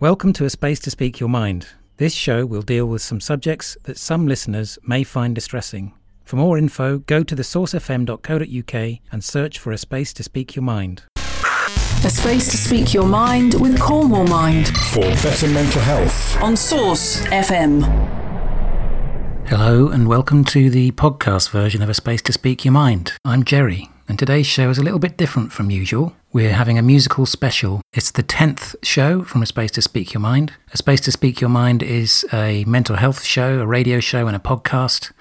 Welcome to A Space to Speak Your Mind. This show will deal with some subjects that some listeners may find distressing. For more info, go to thesourcefm.co.uk and search for A Space to Speak Your Mind. A space to speak your mind with Cornwall Mind for better mental health. on Source FM. Hello, and welcome to the podcast version of A Space to Speak Your Mind. I'm Jerry, and today's show is a little bit different from usual. We're having a musical special. It's the 10th show from A Space to Speak Your Mind. A Space to Speak Your Mind is a mental health show, a radio show, and a podcast.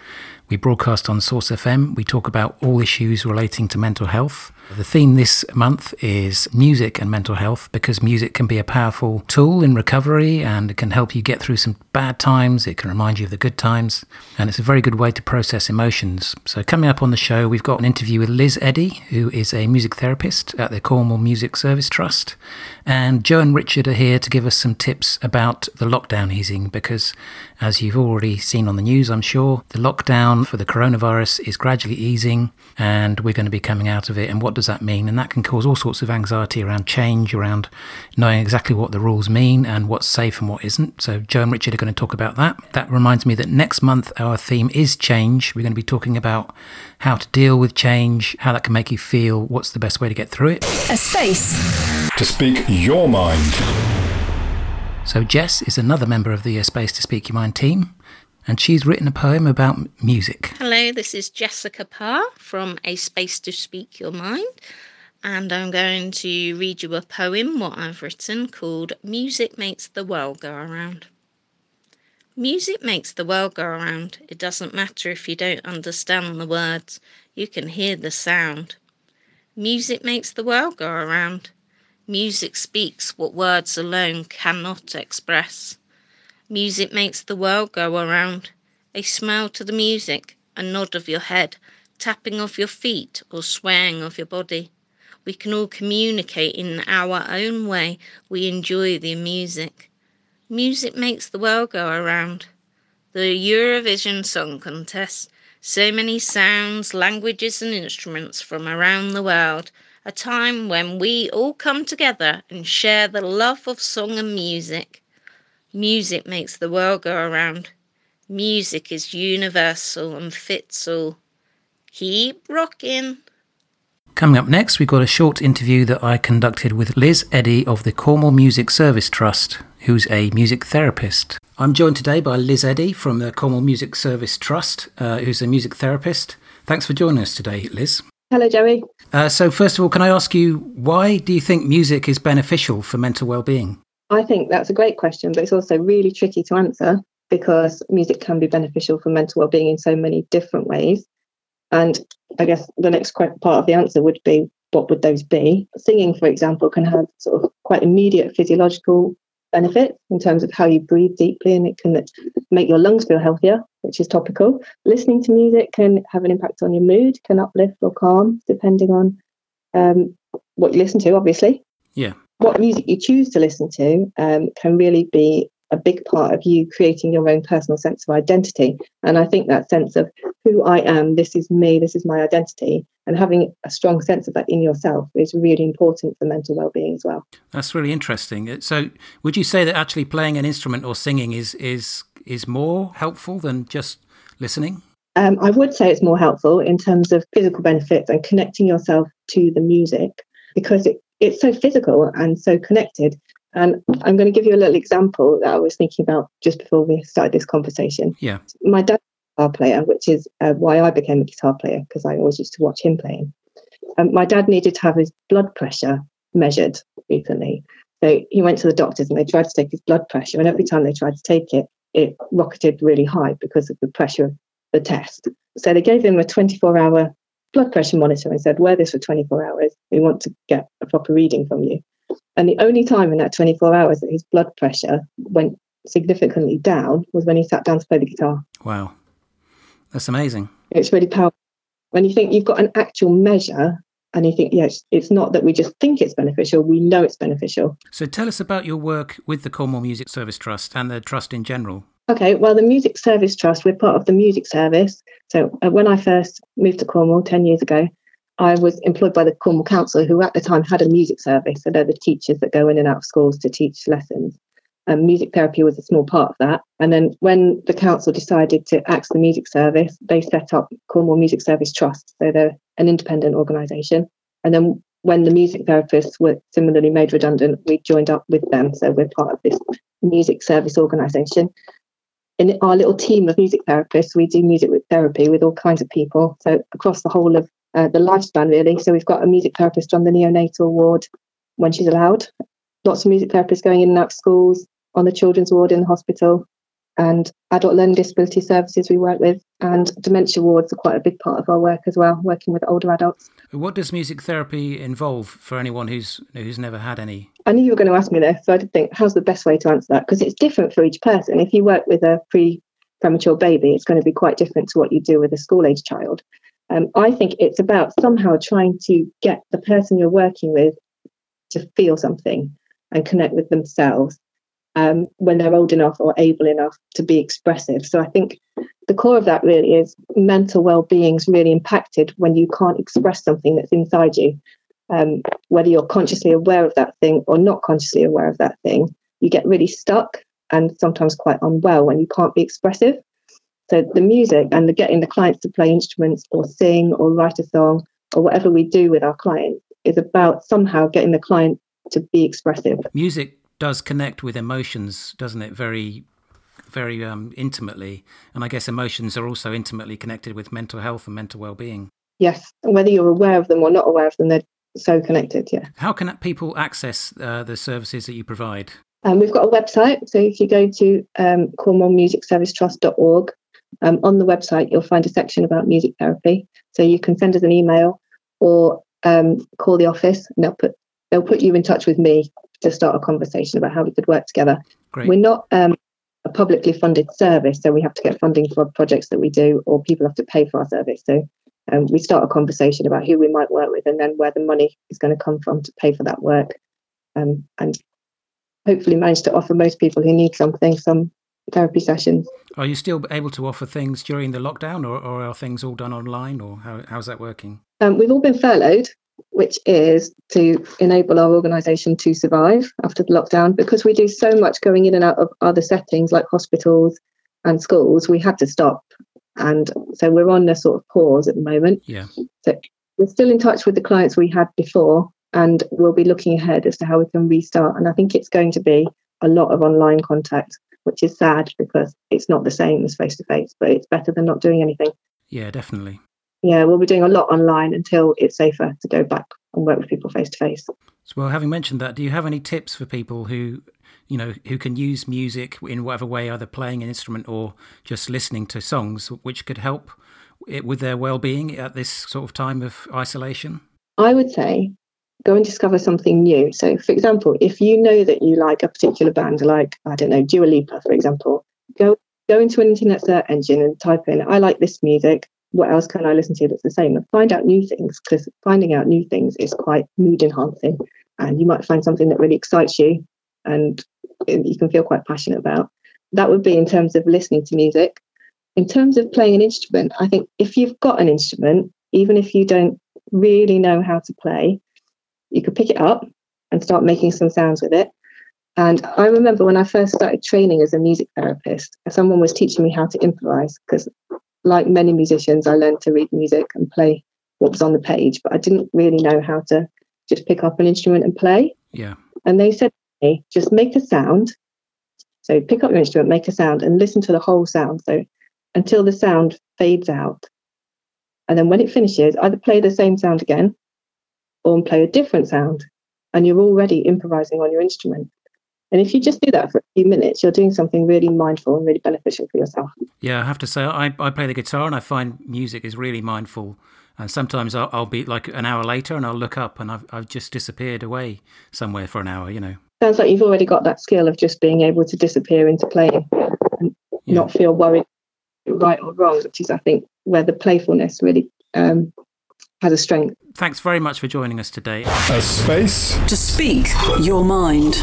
We broadcast on Source FM. We talk about all issues relating to mental health. The theme this month is music and mental health because music can be a powerful tool in recovery and it can help you get through some bad times. It can remind you of the good times and it's a very good way to process emotions. So, coming up on the show, we've got an interview with Liz Eddy, who is a music therapist at the Cornwall Music Service Trust. And Jo and Richard are here to give us some tips about the lockdown easing because, as you've already seen on the news, I'm sure, the lockdown for the coronavirus is gradually easing and we're going to be coming out of it. And what does that mean? And that can cause all sorts of anxiety around change, around knowing exactly what the rules mean and what's safe and what isn't. So, Jo and Richard are going to talk about that. That reminds me that next month our theme is change. We're going to be talking about how to deal with change, how that can make you feel, what's the best way to get through it. A space To speak your mind. So, Jess is another member of the Space to Speak Your Mind team, and she's written a poem about music. Hello, this is Jessica Parr from A Space to Speak Your Mind, and I'm going to read you a poem, what I've written, called Music Makes the World Go Around. Music makes the world go around. It doesn't matter if you don't understand the words, you can hear the sound. Music makes the world go around. Music speaks what words alone cannot express. Music makes the world go around. A smile to the music, a nod of your head, tapping of your feet, or swaying of your body. We can all communicate in our own way. We enjoy the music. Music makes the world go around. The Eurovision Song Contest. So many sounds, languages, and instruments from around the world. A time when we all come together and share the love of song and music. Music makes the world go around. Music is universal and fits all. Keep rocking. Coming up next, we've got a short interview that I conducted with Liz Eddy of the Cornwall Music Service Trust, who's a music therapist. I'm joined today by Liz Eddy from the Cornwall Music Service Trust, uh, who's a music therapist. Thanks for joining us today, Liz. Hello, Joey. Uh, so, first of all, can I ask you why do you think music is beneficial for mental well-being? I think that's a great question, but it's also really tricky to answer because music can be beneficial for mental well-being in so many different ways. And I guess the next part of the answer would be what would those be? Singing, for example, can have sort of quite immediate physiological benefits in terms of how you breathe deeply and it can make your lungs feel healthier, which is topical. Listening to music can have an impact on your mood, can uplift or calm, depending on um, what you listen to, obviously. Yeah. What music you choose to listen to um, can really be a big part of you creating your own personal sense of identity. And I think that sense of who I am, this is me, this is my identity, and having a strong sense of that in yourself is really important for mental well-being as well. That's really interesting. Uh, So, would you say that actually playing an instrument or singing is is is more helpful than just listening? Um, I would say it's more helpful in terms of physical benefits and connecting yourself to the music because it, it's so physical and so connected. And I'm going to give you a little example that I was thinking about just before we started this conversation. Yeah. my dad's a guitar player, which is uh, why I became a guitar player because I always used to watch him playing. Um, my dad needed to have his blood pressure measured recently. So he went to the doctors and they tried to take his blood pressure. And every time they tried to take it, it rocketed really high because of the pressure of the test. So they gave him a 24 hour blood pressure monitor and said, Wear this for 24 hours. We want to get a proper reading from you. And the only time in that 24 hours that his blood pressure went significantly down was when he sat down to play the guitar. Wow. That's amazing. It's really powerful. When you think you've got an actual measure and you think, yes, it's not that we just think it's beneficial, we know it's beneficial. So, tell us about your work with the Cornwall Music Service Trust and the trust in general. Okay, well, the Music Service Trust, we're part of the Music Service. So uh, when I first moved to Cornwall 10 years ago, I was employed by the Cornwall Council, who at the time had a music service. So they're the teachers that go in and out of schools to teach lessons. and music therapy was a small part of that. And then when the council decided to axe the music service, they set up Cornwall Music Service Trust. So they're an independent organisation. And then when the music therapists were similarly made redundant, we joined up with them. So we're part of this music service organisation. In our little team of music therapists, we do music with therapy with all kinds of people. So across the whole of uh, the lifespan, really. So we've got a music therapist on the neonatal ward when she's allowed. Lots of music therapists going in and out of schools, on the children's ward in the hospital and adult learning disability services we work with and dementia wards are quite a big part of our work as well working with older adults what does music therapy involve for anyone who's who's never had any? I knew you were going to ask me this so i did think how's the best way to answer that? Because it's different for each person. If you work with a pre premature baby it's going to be quite different to what you do with a school age child. Um, i think it's about somehow trying to get the person you're working with to feel something and connect with themselves um, when they're old enough or able enough to be expressive. So I think the core of that really is mental well-being is really impacted when you can't express something that's inside you. Um, whether you're consciously aware of that thing or not consciously aware of that thing, you get really stuck and sometimes quite unwell when you can't be expressive. So the music and the getting the clients to play instruments or sing or write a song or whatever we do with our clients is about somehow getting the client to be expressive. Music does connect with emotions, doesn't it? Very, very um, intimately. And I guess emotions are also intimately connected with mental health and mental well-being. Yes, whether you're aware of them or not aware of them, they're so connected. Yeah. How can people access uh, the services that you provide? Um, we've got a website. So if you go to um, cornwallmusicservicetrust.org, um, on the website you'll find a section about music therapy. So you can send us an email or um, call the office, and they'll put they'll put you in touch with me to start a conversation about how we could work together. Great. We're not um, a publicly funded service, so we have to get funding for projects that we do, or people have to pay for our service. So um, we start a conversation about who we might work with, and then where the money is going to come from to pay for that work, um, and hopefully manage to offer most people who need something some therapy sessions. Are you still able to offer things during the lockdown, or, or are things all done online, or how, how's that working? Um, we've all been furloughed, which is to enable our organisation to survive after the lockdown. Because we do so much going in and out of other settings like hospitals and schools, we had to stop. And so we're on a sort of pause at the moment. Yeah. So we're still in touch with the clients we had before, and we'll be looking ahead as to how we can restart. And I think it's going to be a lot of online contact, which is sad because it's not the same as face to face, but it's better than not doing anything. Yeah, definitely yeah, we'll be doing a lot online until it's safer to go back and work with people face to face. Well, having mentioned that, do you have any tips for people who, you know, who can use music in whatever way, either playing an instrument or just listening to songs, which could help it with their well-being at this sort of time of isolation? I would say go and discover something new. So, for example, if you know that you like a particular band, like I don't know, Dua Lipa, for example, go go into an internet search engine and type in "I like this music." What else can I listen to that's the same? Find out new things because finding out new things is quite mood enhancing. And you might find something that really excites you and you can feel quite passionate about. That would be in terms of listening to music. In terms of playing an instrument, I think if you've got an instrument, even if you don't really know how to play, you could pick it up and start making some sounds with it. And I remember when I first started training as a music therapist, someone was teaching me how to improvise because like many musicians, I learned to read music and play what was on the page, but I didn't really know how to just pick up an instrument and play. Yeah. And they said to me, just make a sound. So pick up your instrument, make a sound, and listen to the whole sound. So until the sound fades out. And then when it finishes, either play the same sound again or play a different sound. And you're already improvising on your instrument. And if you just do that for a few minutes, you're doing something really mindful and really beneficial for yourself. Yeah, I have to say, I, I play the guitar and I find music is really mindful. And sometimes I'll, I'll be like an hour later and I'll look up and I've, I've just disappeared away somewhere for an hour, you know. Sounds like you've already got that skill of just being able to disappear into playing and yeah. not feel worried right or wrong, which is, I think, where the playfulness really um, has a strength. Thanks very much for joining us today. A space to speak your mind.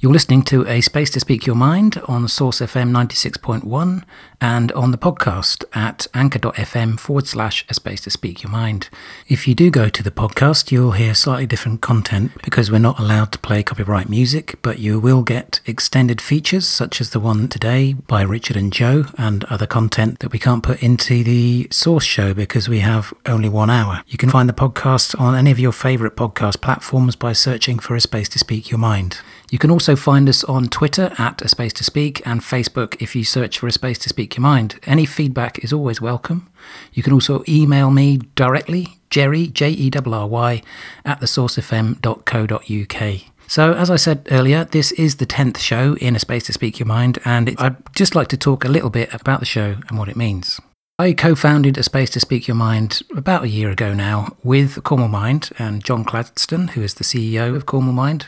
You're listening to A Space to Speak Your Mind on Source FM 96.1 and on the podcast at anchor.fm forward slash A Space to Speak Your Mind. If you do go to the podcast, you'll hear slightly different content because we're not allowed to play copyright music, but you will get extended features such as the one today by Richard and Jo and other content that we can't put into the source show because we have only one hour. You can find the podcast on any of your favourite podcast platforms by searching for A Space to Speak Your Mind. You can also find us on Twitter at A Space to Speak and Facebook if you search for A Space to Speak Your Mind. Any feedback is always welcome. You can also email me directly, Jerry, J E R R Y, at thesourcefm.co.uk. So, as I said earlier, this is the 10th show in A Space to Speak Your Mind, and I'd just like to talk a little bit about the show and what it means. I co founded A Space to Speak Your Mind about a year ago now with Cornwall Mind and John Gladstone, who is the CEO of Cornwall Mind,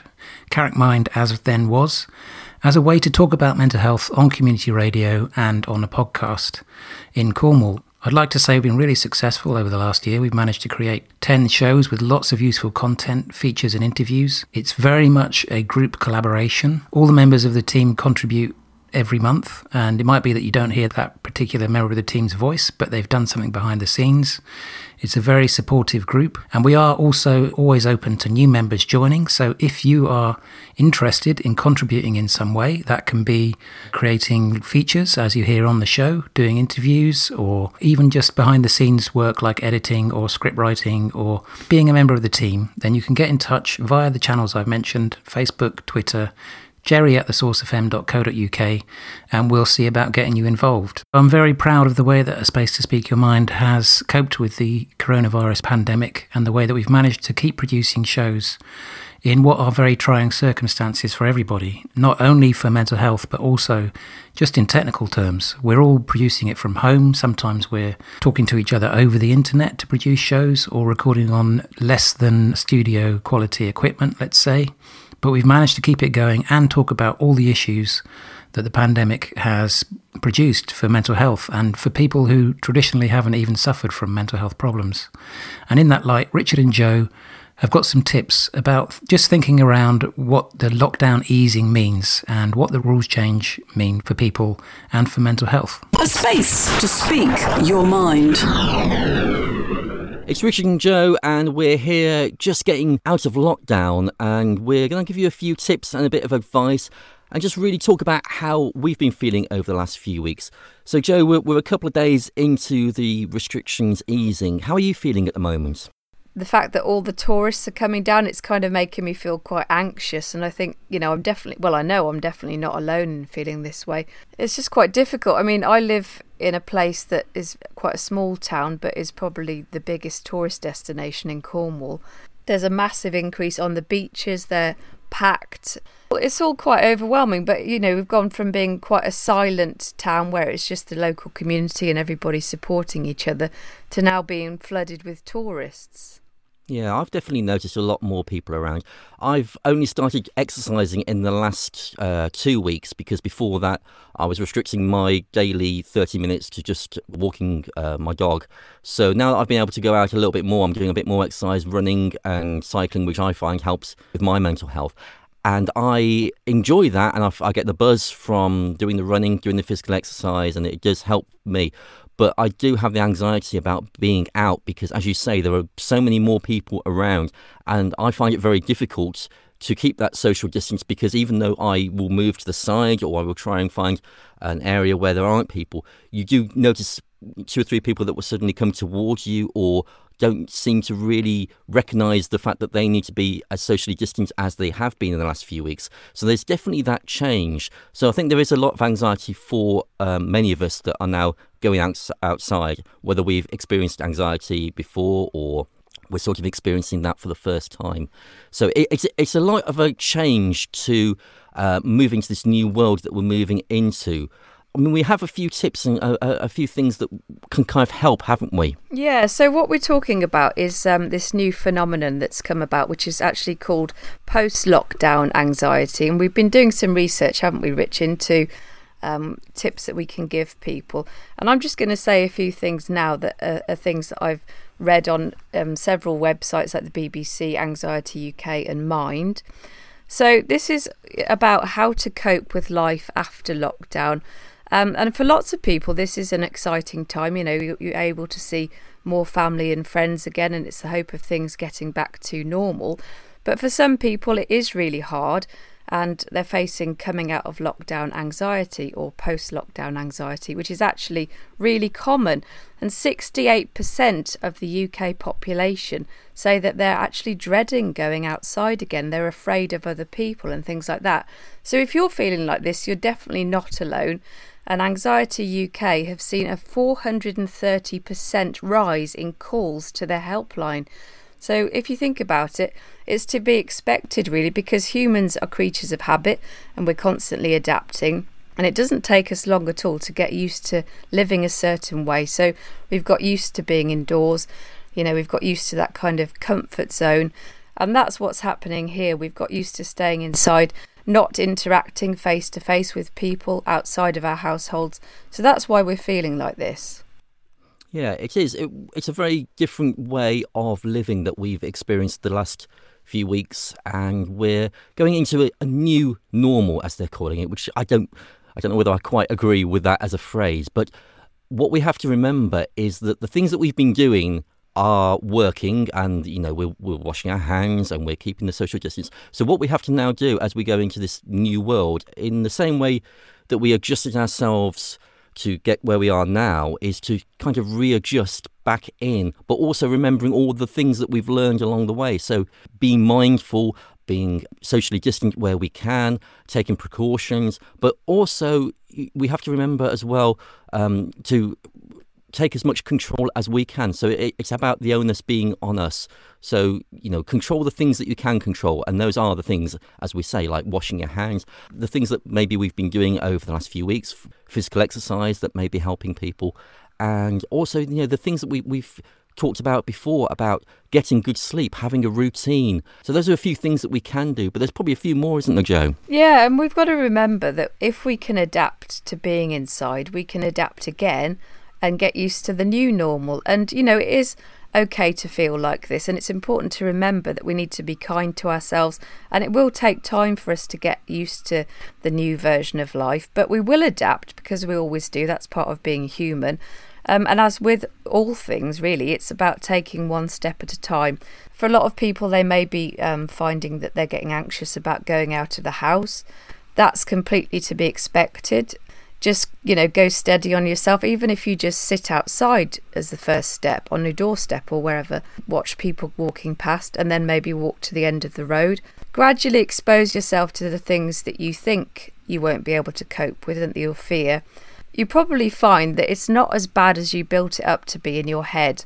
Carrick Mind as then was, as a way to talk about mental health on community radio and on a podcast in Cornwall. I'd like to say we've been really successful over the last year. We've managed to create 10 shows with lots of useful content, features, and interviews. It's very much a group collaboration. All the members of the team contribute every month, and it might be that you don't hear that particular member of the team's voice, but they've done something behind the scenes. It's a very supportive group, and we are also always open to new members joining. So if you are interested in contributing in some way, that can be creating features, as you hear on the show, doing interviews, or even just behind the scenes work like editing or script writing or being a member of the team, then you can get in touch via the channels I've mentioned Facebook, Twitter, jerry at thesourcefm.co.uk, and we'll see about getting you involved. I'm very proud of the way that A Space to Speak Your Mind has coped with the coronavirus pandemic and the way that we've managed to keep producing shows in what are very trying circumstances for everybody, not only for mental health, but also just in technical terms. We're all producing it from home. Sometimes we're talking to each other over the internet to produce shows or recording on less than studio quality equipment, let's say but we've managed to keep it going and talk about all the issues that the pandemic has produced for mental health and for people who traditionally haven't even suffered from mental health problems. And in that light, Richard and Jo have got some tips about just thinking around what the lockdown easing means and what the rules change mean for people and for mental health. A space to speak your mind. It's Richard and Jo, and we're here just getting out of lockdown, and we're going to give you a few tips and a bit of advice and just really talk about how we've been feeling over the last few weeks. So, Jo, we're, we're a couple of days into the restrictions easing. How are you feeling at the moment? The fact that all the tourists are coming down, it's kind of making me feel quite anxious. And I think, you know, I'm definitely, well, I know I'm definitely not alone in feeling this way. It's just quite difficult. I mean, I live in a place that is quite a small town, but is probably the biggest tourist destination in Cornwall. There's a massive increase on the beaches, they're packed. It's all quite overwhelming, but you know, we've gone from being quite a silent town where it's just the local community and everybody supporting each other to now being flooded with tourists. Yeah, I've definitely noticed a lot more people around. I've only started exercising in the last uh, two weeks because before that I was restricting my daily 30 minutes to just walking uh, my dog. So now that I've been able to go out a little bit more, I'm doing a bit more exercise, running and cycling, which I find helps with my mental health. And I enjoy that, and I, I get the buzz from doing the running, doing the physical exercise, and it does help me but I do have the anxiety about being out because, as you say, there are so many more people around, and I find it very difficult to keep that social distance because even though I will move to the side or I will try and find an area where there aren't people, you do notice two or three people that will suddenly come towards you or don't seem to really recognize the fact that they need to be as socially distant as they have been in the last few weeks. So there's definitely that change. So I think there is a lot of anxiety for um, many of us that are now going out, outside, whether we've experienced anxiety before or we're sort of experiencing that for the first time. So it, it's it's a lot of a change to uh, moving to this new world that we're moving into. I mean, we have a few tips and a, a, few things that can kind of help, haven't we? Yeah. So what we're talking about is um, this new phenomenon that's come about, which is actually called post-lockdown anxiety, and we've been doing some research, haven't we, Rich, into um, tips that we can give people. And I'm just going to say a few things now that are, are things that I've read on um, several websites like the BBC, Anxiety UK, and Mind. So, this is about how to cope with life after lockdown. Um, and for lots of people, this is an exciting time. You know, you're, you're able to see more family and friends again, and it's the hope of things getting back to normal. But for some people, it is really hard and they're facing coming out of lockdown anxiety or post lockdown anxiety, which is actually really common. And 68% of the UK population say that they're actually dreading going outside again. They're afraid of other people and things like that. So if you're feeling like this, you're definitely not alone. And Anxiety UK have seen a 430% rise in calls to their helpline. So if you think about it, it's to be expected really because humans are creatures of habit and we're constantly adapting. And it doesn't take us long at all to get used to living a certain way. So we've got used to being indoors, you know, we've got used to that kind of comfort zone. And that's what's happening here. We've got used to staying inside, not interacting face to face with people outside of our households. So that's why we're feeling like this. Yeah, it is. It, it's a very different way of living that we've experienced the last few weeks, and we're going into a, a, new normal, as they're calling it. Which I don't, I don't know whether I quite agree with that as a phrase. But what we have to remember is that the things that we've been doing are working, and you know we're, we're washing our hands and we're keeping the social distance. So what we have to now do as we go into this new world, in the same way that we adjusted ourselves to get where we are now is to kind of readjust back in, but also remembering all the things that we've learned along the way. So being mindful, being socially distant where we can, taking precautions, but also we have to remember as well um, to take as much control as we can. So it, it's about the onus being on us. So, you know, control the things that you can control. And those are the things, as we say, like washing your hands, the things that maybe we've been doing over the last few weeks, physical exercise that may be helping people. And also, you know, the things that we, we've talked about before about getting good sleep, having a routine. So those are a few things that we can do, but there's probably a few more, isn't there, Jo? Yeah, and we've got to remember that if we can adapt to being inside, we can adapt again and get used to the new normal. And, you know, it is okay to feel like this. And it's important to remember that we need to be kind to ourselves. And it will take time for us to get used to the new version of life. But we will adapt because we always do. That's part of being human. Um, and as with all things, really, it's about taking one step at a time. For a lot of people, they may be um, finding that they're getting anxious about going out of the house. That's completely to be expected just you know go steady on yourself even if you just sit outside as the first step on your doorstep or wherever watch people walking past and then maybe walk to the end of the road gradually expose yourself to the things that you think you won't be able to cope with and you'll fear you probably find that it's not as bad as you built it up to be in your head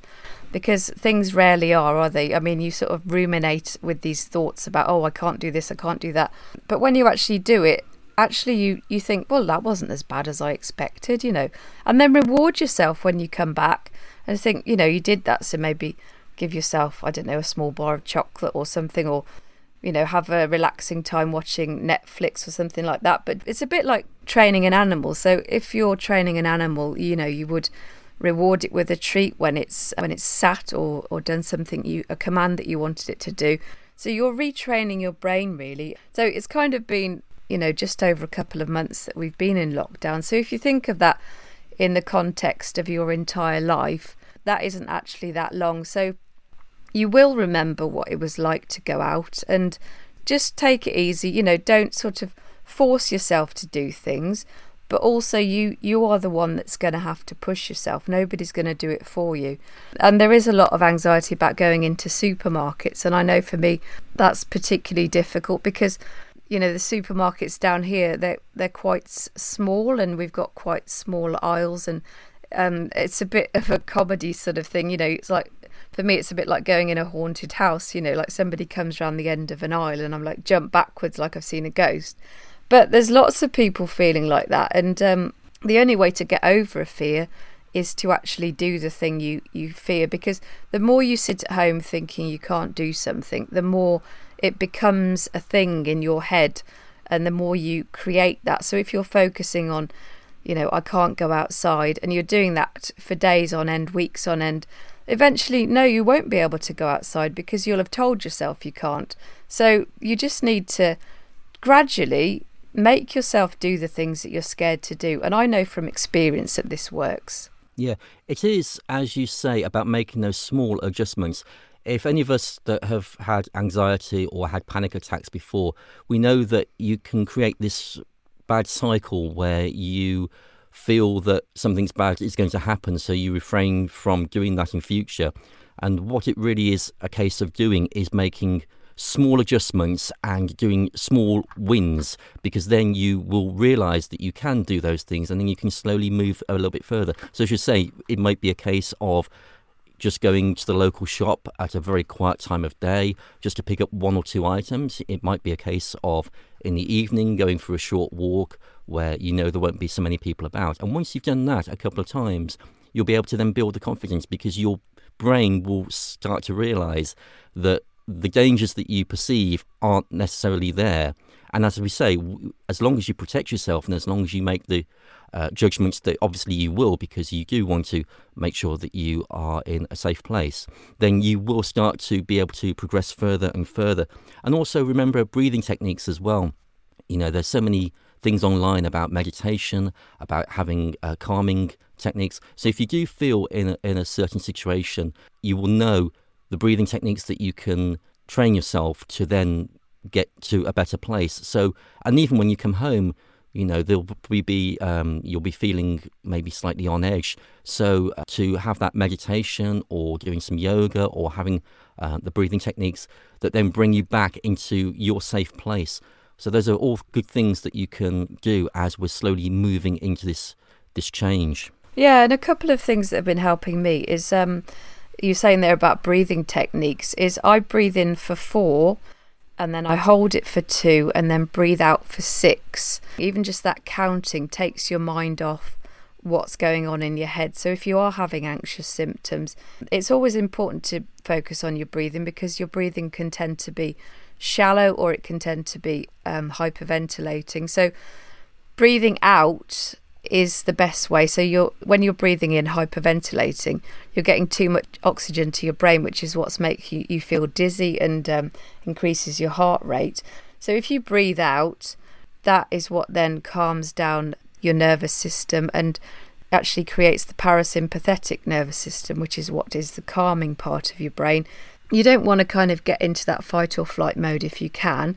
because things rarely are, are they? I mean, you sort of ruminate with these thoughts about, oh, I can't do this, I can't do that. But when you actually do it, actually you you think well that wasn't as bad as i expected you know? And then reward yourself when you come back. And think you know you did that so maybe give yourself i don't know a small bar of chocolate or something or you know have a relaxing time watching netflix or something like that. But it's a bit like training an animal. So if you're training an animal you know you would reward it with a treat when it's when it's sat or or done something you a command that you wanted it to do. So you're retraining your brain really. So it's kind of been you know, just over a couple of months that we've been in lockdown. So if you think of that in the context of your entire life, that isn't actually that long. So you will remember what it was like to go out and just take it easy. You know, don't sort of force yourself to do things, but also you you are the one that's going to have to push yourself. Nobody's going to do it for you. And there is a lot of anxiety about going into supermarkets, and I know for me that's particularly difficult because you know the supermarkets down here they're they're quite small and we've got quite small aisles and um, it's a bit of a comedy sort of thing you know it's like for me it's a bit like going in a haunted house you know like somebody comes around the end of an aisle and I'm like jump backwards like I've seen a ghost. But there's lots of people feeling like that and um, the only way to get over a fear is to actually do the thing you you fear because the more you sit at home thinking you can't do something the more it becomes a thing in your head and the more you create that so if you're focusing on you know I can't go outside and you're doing that for days on end weeks on end eventually no you won't be able to go outside because you'll have told yourself you can't so you just need to gradually make yourself do the things that you're scared to do. And I know from experience that this works. Yeah, it is, as you say, about making those small adjustments. If any of us that have had anxiety or had panic attacks before, we know that you can create this bad cycle where you feel that something's bad is going to happen, so you refrain from doing that in future. And what it really is a case of doing is making small adjustments and doing small wins because then you will realize that you can do those things and then you can slowly move a little bit further. So, as you say, it might be a case of just going to the local shop at a very quiet time of day just to pick up one or two items. It might be a case of in the evening going for a short walk where you know there won't be so many people about. And once you've done that a couple of times, you'll be able to then build the confidence because your brain will start to realize that the dangers that you perceive aren't necessarily there. And as we say, as long as you protect yourself and as long as you make the uh, judgments that obviously you will, because you do want to make sure that you are in a safe place, then you will start to be able to progress further and further. And also remember breathing techniques as well. You know, there's so many things online about meditation, about having uh, calming techniques. So if you do feel in a, in a certain situation, you will know the breathing techniques that you can train yourself to then get to a better place. So, and even when you come home, you know there'll be um, you'll be feeling maybe slightly on edge. So uh, to have that meditation or doing some yoga or having uh, the breathing techniques that then bring you back into your safe place. So those are all good things that you can do as we're slowly moving into this this change. Yeah, and a couple of things that have been helping me is um, you're saying there about breathing techniques is I breathe in for four and then I hold it for two and then breathe out for six. Even just that counting takes your mind off what's going on in your head. So if you are having anxious symptoms, it's always important to focus on your breathing because your breathing can tend to be shallow or it can tend to be um, hyperventilating. So breathing out is the best way. So you're when you're breathing in hyperventilating, you're getting too much oxygen to your brain, which is what's make you, you feel dizzy and um, increases your heart rate. So if you breathe out, that is what then calms down your nervous system and actually creates the parasympathetic nervous system, which is what is the calming part of your brain. You don't want to kind of get into that fight or flight mode if you can.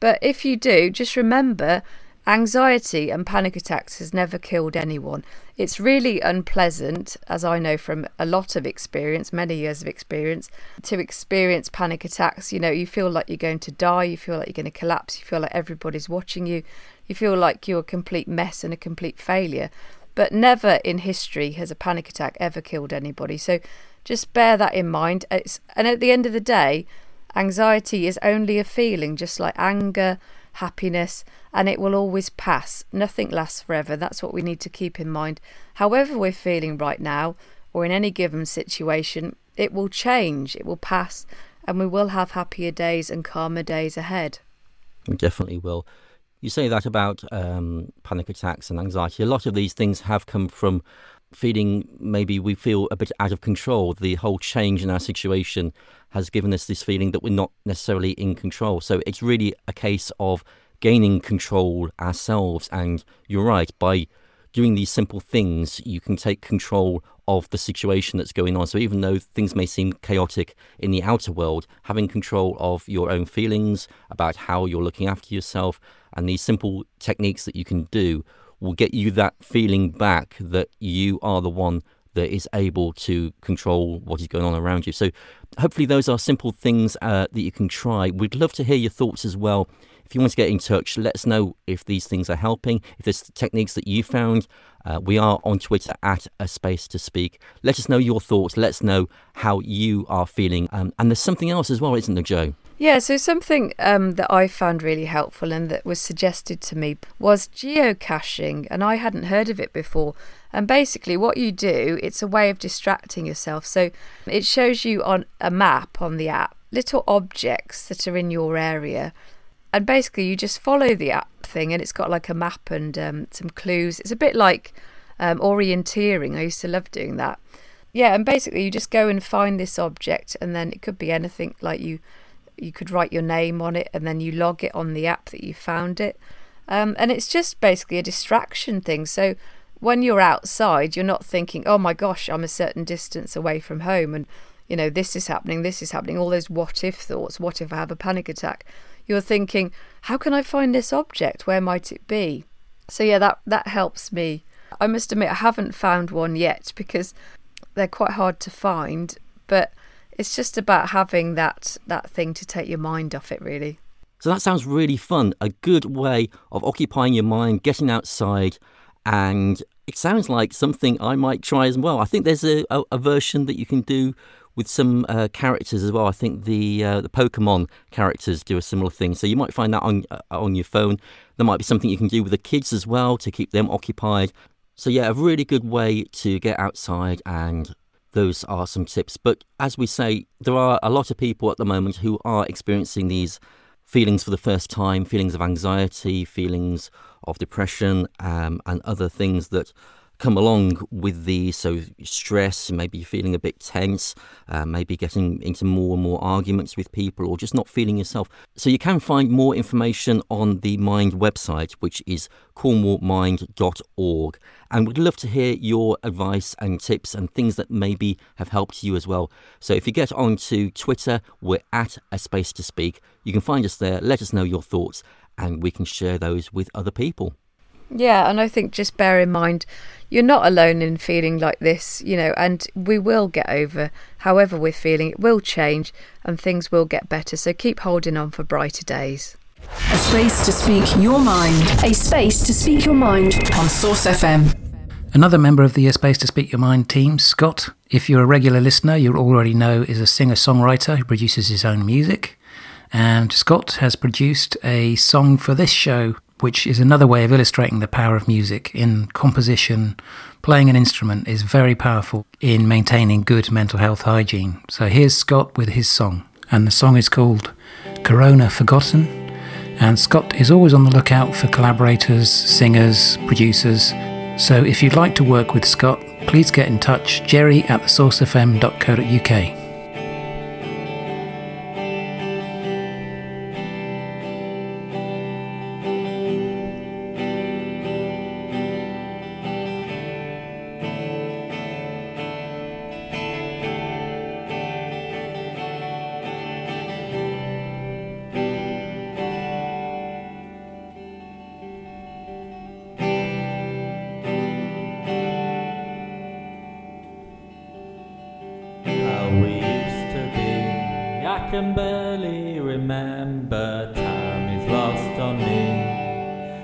But if you do, just remember Anxiety and panic attacks has never killed anyone. It's really unpleasant, as I know from a lot of experience, many years of experience, to experience panic attacks. You know, you feel like you're going to die, you feel like you're going to collapse, you feel like everybody's watching you, you feel like you're a complete mess and a complete failure. But never in history has a panic attack ever killed anybody. So just bear that in mind. It's, and at the end of the day, anxiety is only a feeling, just like anger happiness, and it will always pass. Nothing lasts forever. That's what we need to keep in mind. However, we're feeling right now, or in any given situation, it will change, it will pass, and we will have happier days and calmer days ahead. We definitely will. You say that about um, panic attacks and anxiety. A lot of these things have come from feeling maybe we feel a bit out of control. The whole change in our situation has given us this feeling that we're not necessarily in control. So it's really a case of gaining control ourselves. And you're right, by doing these simple things, you can take control of the situation that's going on. So even though things may seem chaotic in the outer world, having control of your own feelings about how you're looking after yourself and these simple techniques that you can do will get you that feeling back that you are the one that is able to control what is going on around you. So, hopefully, those are simple things uh, that you can try. We'd love to hear your thoughts as well. If you want to get in touch, let us know if these things are helping, if there's techniques that you found. Uh, we are on Twitter at a space to speak. Let us know your thoughts. Let us know how you are feeling. Um, and there's something else as well, isn't there, Jo? Yeah, so something um, that I found really helpful and that was suggested to me was geocaching, and I hadn't heard of it before. And basically, what you do, it's a way of distracting yourself. So it shows you on a map on the app little objects that are in your area. And basically, you just follow the app thing, and it's got like a map and um, some clues. It's a bit like um, orienteering. I used to love doing that. Yeah, and basically, you just go and find this object, and then it could be anything like you You could write your name on it and then you log it on the app that you found it. Um, and it's just basically a distraction thing. So when you're outside, you're not thinking, oh my gosh, I'm a certain distance away from home and, you know, this is happening, this is happening, all those what if thoughts. What if I have a panic attack? You're thinking, how can I find this object? Where might it be? So, yeah, that, that helps me. I must admit, I haven't found one yet because they're quite hard to find, but it's just about having that, that thing to take your mind off it, really. So that sounds really fun. A good way of occupying your mind, getting outside, and it sounds like something I might try as well. I think there's a, a, a version that you can do with some uh, characters as well. I think the uh, the Pokemon characters do a similar thing, so you might find that on uh, on your phone. There might be something you can do with the kids as well to keep them occupied. So yeah, a really good way to get outside, and those are some tips. But as we say, there are a lot of people at the moment who are experiencing these feelings for the first time, feelings of anxiety, feelings of depression, um, and other things that come along with the so stress maybe feeling a bit tense uh, maybe getting into more and more arguments with people or just not feeling yourself. So you can find more information on the mind website which is cornwallmind.org and we'd love to hear your advice and tips and things that maybe have helped you as well. So if you get onto twitter we're at a space to speak. You can find us there let us know your thoughts and we can share those with other people yeah, and I think just bear in mind you're not alone in feeling like this, you know, and we will get over however we're feeling. It will change and things will get better. So keep holding on for brighter days. A space to speak your mind. A space to speak your mind on Source FM. Another member of the A Space to Speak Your Mind team, Scott, if you're a regular listener, you'll already know is a singer songwriter who produces his own music. And Scott has produced a song for this show which is another way of illustrating the power of music in composition. Playing an instrument is very powerful in maintaining good mental health hygiene. So here's Scott with his song, and the song is called Corona Forgotten. And Scott is always on the lookout for collaborators, singers, producers. So if you'd like to work with Scott, please get in touch, jerry at thesourcefm.co.uk.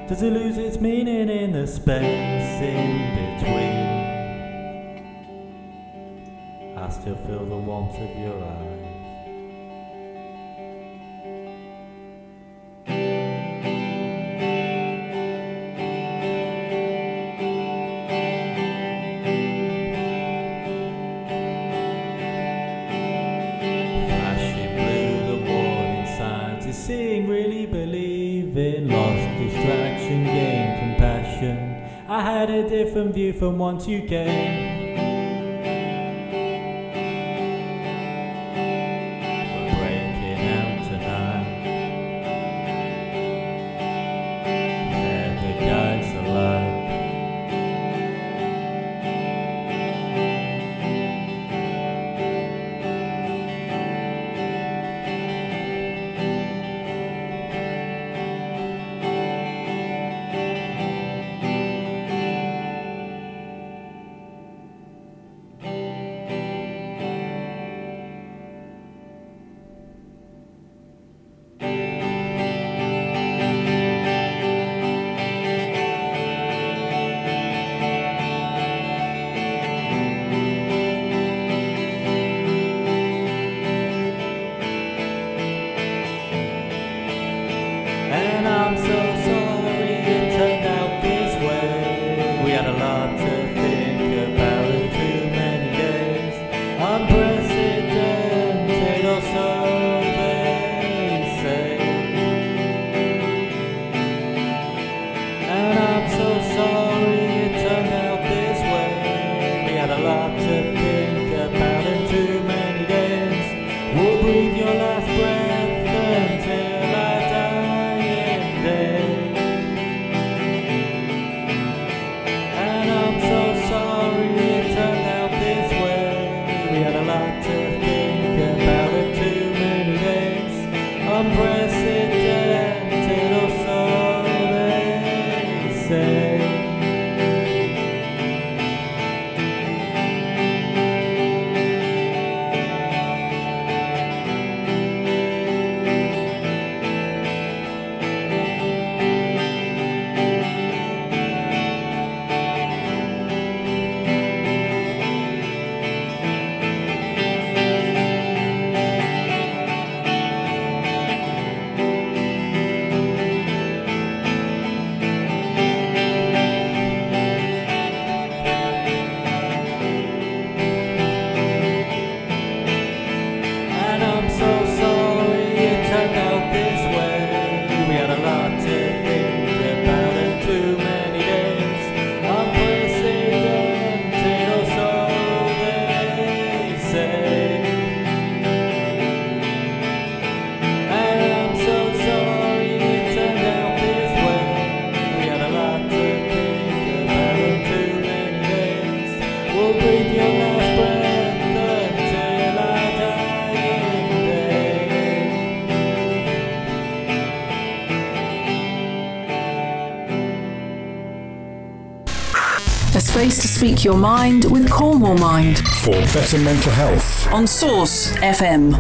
Does it lose its meaning in the space in between? I still feel the warmth of your eyes. View from once you came. Space your mind with Cornwall Mind For better mental health. on Source FM.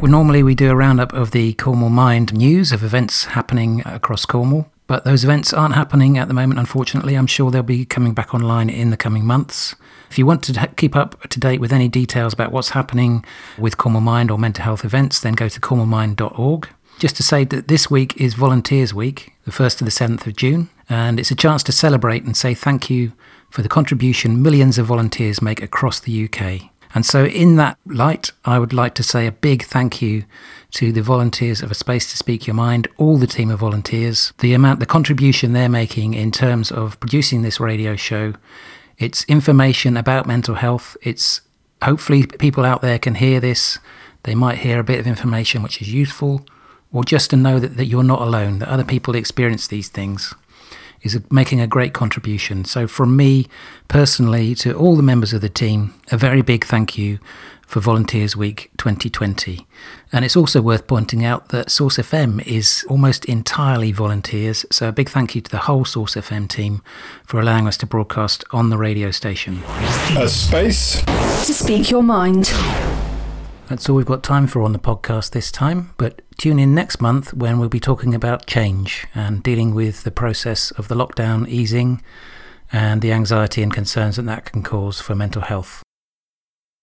Well, normally we do a roundup of the Cornwall Mind news of events happening across Cornwall, but those events aren't happening at the moment, unfortunately. I'm sure they'll be coming back online in the coming months. If you want to keep up to date with any details about what's happening with Cornwall Mind or mental health events, then go to cornwallmind.org. Just to say that this week is Volunteers Week, the 1st to the 7th of June, and it's a chance to celebrate and say thank you for the contribution millions of volunteers make across the UK. And so, in that light, I would like to say a big thank you to the volunteers of A Space to Speak Your Mind, all the team of volunteers, the amount, the contribution they're making in terms of producing this radio show. It's information about mental health. It's hopefully people out there can hear this. They might hear a bit of information which is useful, or just to know that, that you're not alone, that other people experience these things is making a great contribution. So, from me personally to all the members of the team, a very big thank you for Volunteers Week 2020. And it's also worth pointing out that Source FM is almost entirely volunteers. So, a big thank you to the whole Source FM team for allowing us to broadcast on the radio station. A space To speak your mind. That's all we've got time for on the podcast this time, but tune in next month when we'll be talking about change and dealing with the process of the lockdown easing and the anxiety and concerns that that can cause for mental health.